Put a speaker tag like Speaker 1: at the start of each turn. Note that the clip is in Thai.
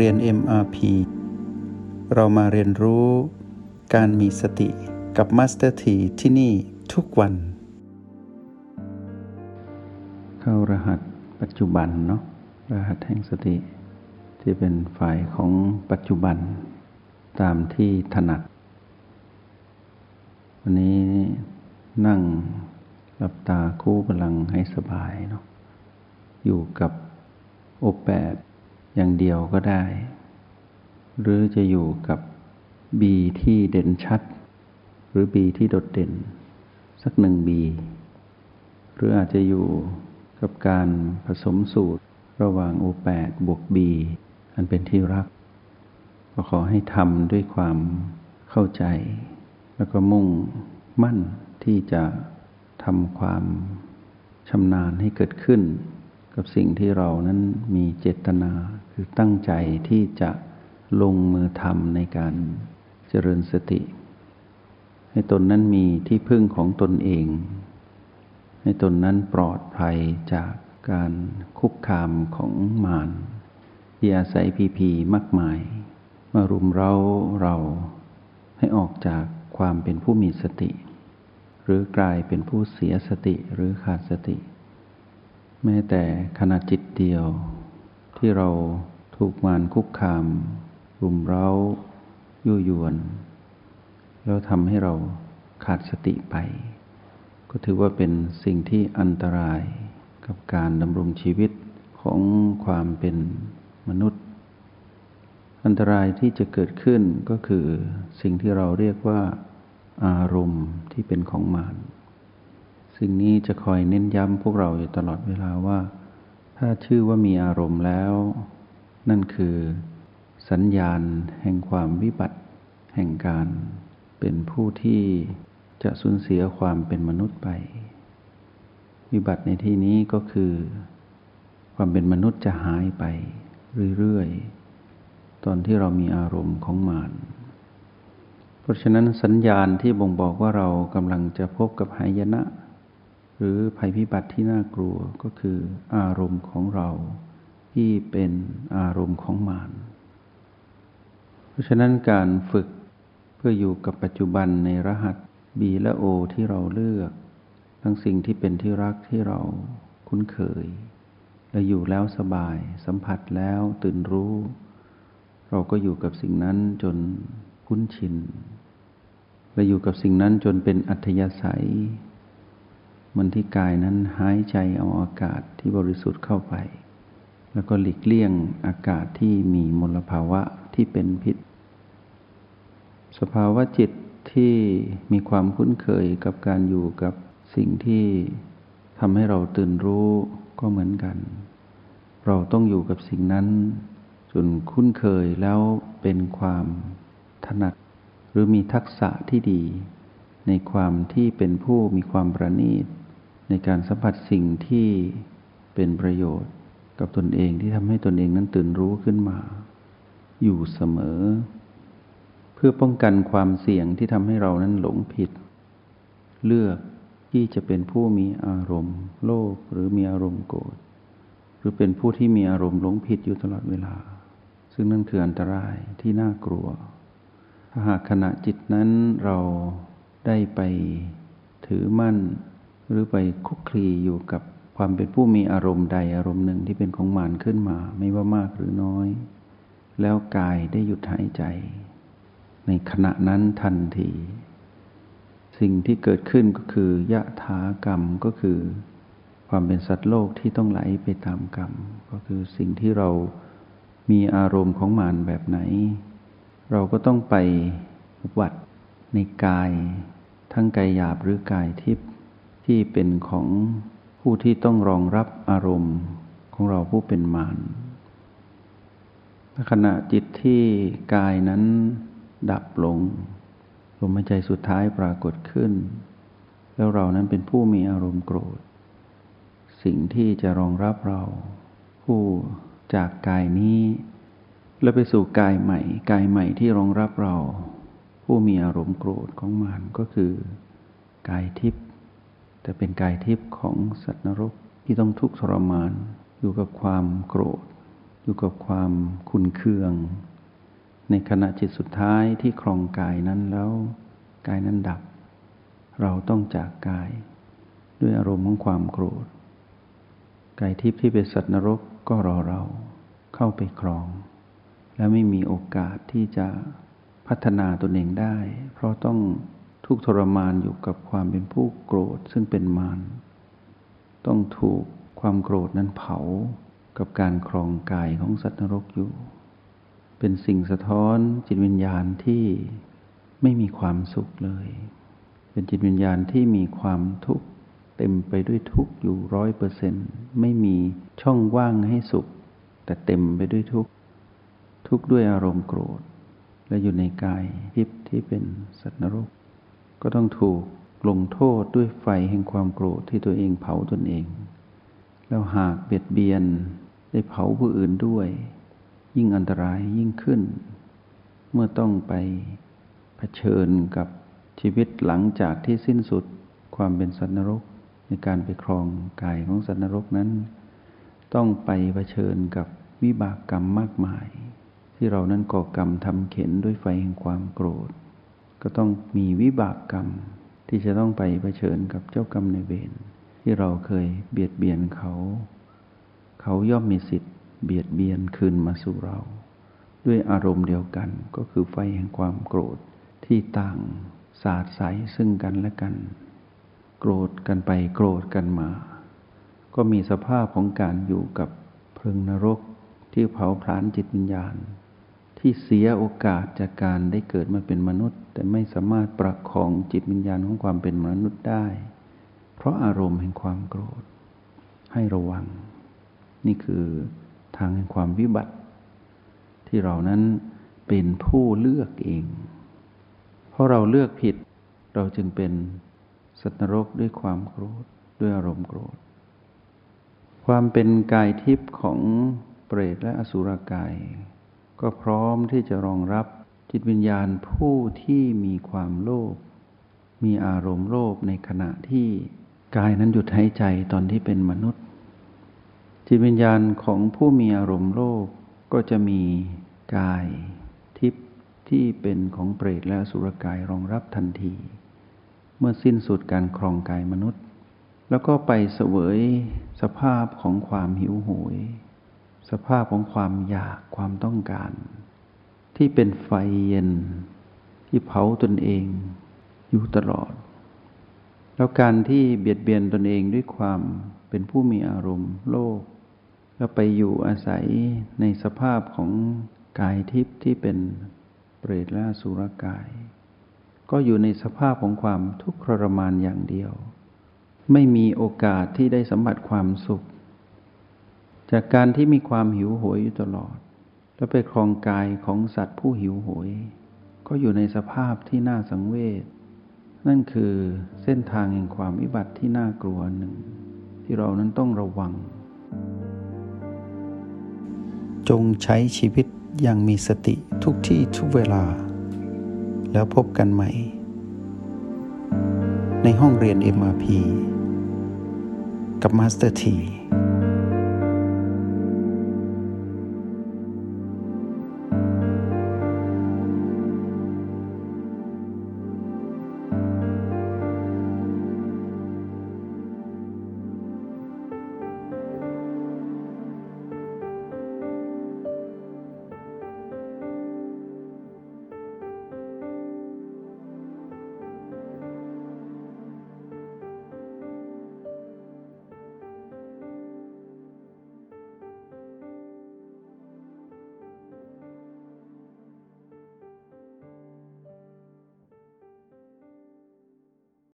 Speaker 1: เรียน MRP เรามาเรียนรู้การมีสติกับ Master T ที่ที่นี่ทุกวัน เข้ารหัสปัจจุบันเนาะรหัสแห่งสติ ที่เป็นฝ่ายของปัจจุบัน ตามที่ถนัด วันนี้นั่งหลับตาคู่พลังให้สบายเนาะอยู่กับโอแปด อย่างเดียวก็ได้ หรือจะอยู่กับบีที่เด่นชัด หรือบีที่โดดเด่น สักหนึ่งบีหรืออาจจะอยู่กับการผสมสูตรระหว่างโอแปดบวกบีอันเป็นที่รัก ก็ขอให้ทำด้วยความเข้าใจ แล้วก็มุ่งมั่นที่จะทำความชำนาญให้เกิดขึ้น กับสิ่งที่เรานั้นมีเจตนาคือตั้งใจที่จะลงมือทำในการเจริญสติ ให้ตนนั้นมีที่พึ่งของตนเอง ให้ตนนั้นปลอดภัยจากการคุกคามของมารที่อาศัยพีพีมากมาย มารุมเราเราให้ออกจากความเป็นผู้มีสติ หรือกลายเป็นผู้เสียสติหรือขาดสติ แม้แต่ขณะจิตเดียว ที่เราถูกมารคุกคามรุมเร้ายั่วยวน แล้วทำให้เราขาดสติไป ก็ถือว่าเป็นสิ่งที่อันตรายกับการดำรงชีวิตของความเป็นมนุษย์ อันตรายที่จะเกิดขึ้นก็คือสิ่งที่เราเรียกว่าอารมณ์ที่เป็นของมาร สิ่งนี้จะคอยเน้นย้ำพวกเราอยู่ตลอดเวลาว่า ถ้าชื่อว่ามีอารมณ์แล้ว นั่นคือ สัญญาณแห่งความวิบัติ แห่งการ เป็นผู้ที่จะสูญเสียความเป็นมนุษย์ไป วิบัติในที่นี้ก็คือ ความเป็นมนุษย์จะหายไปเรื่อยๆ ตอนที่เรามีอารมณ์ของมารเพราะฉะนั้นสัญญาณที่บ่งบอกว่าเรากำลังจะพบกับหายนะ หรือภัยพิบัติที่น่ากลัวก็คืออารมณ์ของเราที่เป็นอารมณ์ของมารเพราะฉะนั้นการฝึกเพื่ออยู่กับปัจจุบันในรหัส B และ O ที่เราเลือก ทั้งสิ่งที่เป็นที่รักที่เราคุ้นเคย และอยู่แล้วสบาย สัมผัสแล้วตื่นรู้ เราก็อยู่กับสิ่งนั้นจนคุ้นชินและอยู่กับสิ่งนั้นจนเป็นอัธยาศัย มันที่กายนั้นหายใจเอาอากาศที่บริสุทธิ์เข้าไป แล้วก็หลีกเลี่ยงอากาศที่มีมลภาวะที่เป็นพิษ สภาวะจิตที่มีความคุ้นเคยกับการอยู่กับสิ่งที่ทำให้เราตื่นรู้ก็เหมือนกัน เราต้องอยู่กับสิ่งนั้น จนคุ้นเคยแล้วเป็นความถนัด หรือมีทักษะที่ดี ในความที่เป็นผู้มีความประณีต ในการสัมผัสสิ่งที่เป็นประโยชน์กับตนเองที่ทำให้ตนเองนั้นตื่นรู้ขึ้นมา อยู่เสมอ เพื่อป้องกันความเสี่ยงที่ทำให้เรานั้นหลงผิด เลือกที่จะเป็นผู้มีอารมณ์ โลภหรือมีอารมณ์โกรธหรือเป็นผู้ที่มีอารมณ์หลงผิดอยู่ตลอดเวลา ซึ่งนั่นคืออันตรายที่น่ากลัว ถ้าหากขณะจิตนั้นเราได้ไปถือมั่น หรือไปคุกคลีอยู่กับความเป็นผู้มีอารมณ์ใดอารมณ์หนึ่งที่เป็นของมานขึ้นมา ไม่ว่ามากหรือน้อย แล้วกายได้หยุดหายใจ ในขณะนั้นทันที สิ่งที่เกิดขึ้นก็คือยะถากรรมก็คือ ความเป็นสัตว์โลกที่ต้องไหลไปตามกรรม ก็คือสิ่งที่เรามีอารมณ์ของมานแบบไหน เราก็ต้องไปวัดในกาย ทั้งกายหยาบหรือกายทิพย์ ที่เป็นของผู้ที่ต้องรองรับอารมณ์ของเราผู้เป็นมารขณะจิตที่กายนั้นดับลงลมหายใจสุดท้ายปรากฏขึ้น แล้วเรานั้นเป็นผู้มีอารมณ์โกรธ สิ่งที่จะรองรับเรา ผู้จากกายนี้ แล้วไปสู่กายใหม่ กายใหม่ที่รองรับเรา ผู้มีอารมณ์โกรธของมันก็คือ กายทิพย์ แต่เป็นกายทิพย์ของสัตว์นรกที่ต้องทุกข์ทรมาน อยู่กับความโกรธ อยู่กับความคุนเคือง ในขณะจิตสุดท้ายที่ครองกายนั้นแล้ว กายนั้นดับ เราต้องจากกาย ด้วยอารมณ์ของความโกรธ กายทิพย์ที่เป็นสัตว์นรกก็รอเราเข้าไปครอง และไม่มีโอกาสที่จะพัฒนาตนเองได้ เพราะต้อง ทุกทรมานอยู่กับความเป็นผู้โกรธซึ่งเป็นมารต้องถูกความโกรธนั้นเผากับการครองกายของสัตว์นรกอยู่ เป็นสิ่งสะท้อนจิตวิญญาณที่ไม่มีความสุขเลย เป็นจิตวิญญาณที่มีความทุกข์เต็มไปด้วยทุกข์อยู่ร้อยเปอร์เซ็นไม่มีช่องว่างให้สุข แต่เต็มไปด้วยทุกข์ทุกข์ด้วยอารมณ์โกรธ และอยู่ในกายทิพย์ที่เป็นสัตว์นรก ก็ต้องถูกลงโทษด้วยไฟแห่งความโกรธที่ตัวเองเผาตนเอง แล้วหากเบียดเบียนได้เผาผู้อื่นด้วย ยิ่งอันตรายยิ่งขึ้น เมื่อต้องไปเผชิญกับชีวิตหลังจากที่สิ้นสุดความเป็นสัตว์นรกในการไปครองกายของสัตว์นรกนั้น ต้องไปเผชิญกับวิบากกรรมมากมาย ที่เรานั้นก่อกรรมทำเข็นด้วยไฟแห่งความโกรธ ก็ต้องมีวิบากกรรม ที่จะต้องไปเผชิญกับเจ้ากรรมในเวรที่เราเคยเบียดเบียนเขา เขาย่อมมีสิทธิ์ เบียดเบียนคืนมาสู่เรา ด้วยอารมณ์เดียวกันก็คือไฟแห่งความโกรธที่ต่างสาดใสซึ่งกันและกัน โกรธกันไปโกรธกันมา ก็มีสภาพของการอยู่กับเพลิงนรกที่เผาผลาญจิตวิญญาณ ที่เสียโอกาสจากการได้เกิดมาเป็นมนุษย์ แต่ไม่สามารถประคองจิตวิญญาณของความเป็นมนุษย์ได้ เพราะอารมณ์แห่งความโกรธ ให้ระวัง นี่คือทางแห่งความวิบัติ ที่เรานั้นเป็นผู้เลือกเอง เพราะเราเลือกผิด เราจึงเป็นสัตว์นรกด้วยความโกรธด้วยอารมณ์โกรธ ความเป็นกายทิพย์ของเปรตและอสุรกาย ก็พร้อมที่จะรองรับจิตวิญญาณผู้ที่มีความโลภมีอารมณ์โลภในขณะที่กายนั้นหยุดหายใจตอนที่เป็นมนุษย์ จิตวิญญาณของผู้มีอารมณ์โลภก็จะมีกายทิพย์ที่เป็นของเปรตและสุรกายรองรับทันที เมื่อสิ้นสุดการครองกายมนุษย์ แล้วก็ไปเสวยสภาพของความหิวโหย สภาพของความอยากความต้องการ ที่เป็นไฟเย็น ที่เผาตนเองอยู่ตลอด แล้วการที่เบียดเบียนตนเองด้วยความเป็นผู้มีอารมณ์โลภแล้วไปอยู่อาศัยในสภาพของกายทิพย์ที่เป็นเปรตและสุรกาย ก็อยู่ในสภาพของความทุกข์ทรมานอย่างเดียว ไม่มีโอกาสที่ได้สัมผัสความสุข จากการที่มีความหิวโหยอยู่ตลอด แล้วไปครองกายของสัตว์ผู้หิวโหย ก็อยู่ในสภาพที่น่าสังเวชนั่นคือเส้นทางแห่งความวิบัติที่น่ากลัวหนึ่ง ที่เรานั้นต้องระวัง
Speaker 2: จงใช้ชีวิตอย่างมีสติทุกที่ทุกเวลา แล้วพบกันใหม่ ในห้องเรียน MRP กับ Master ที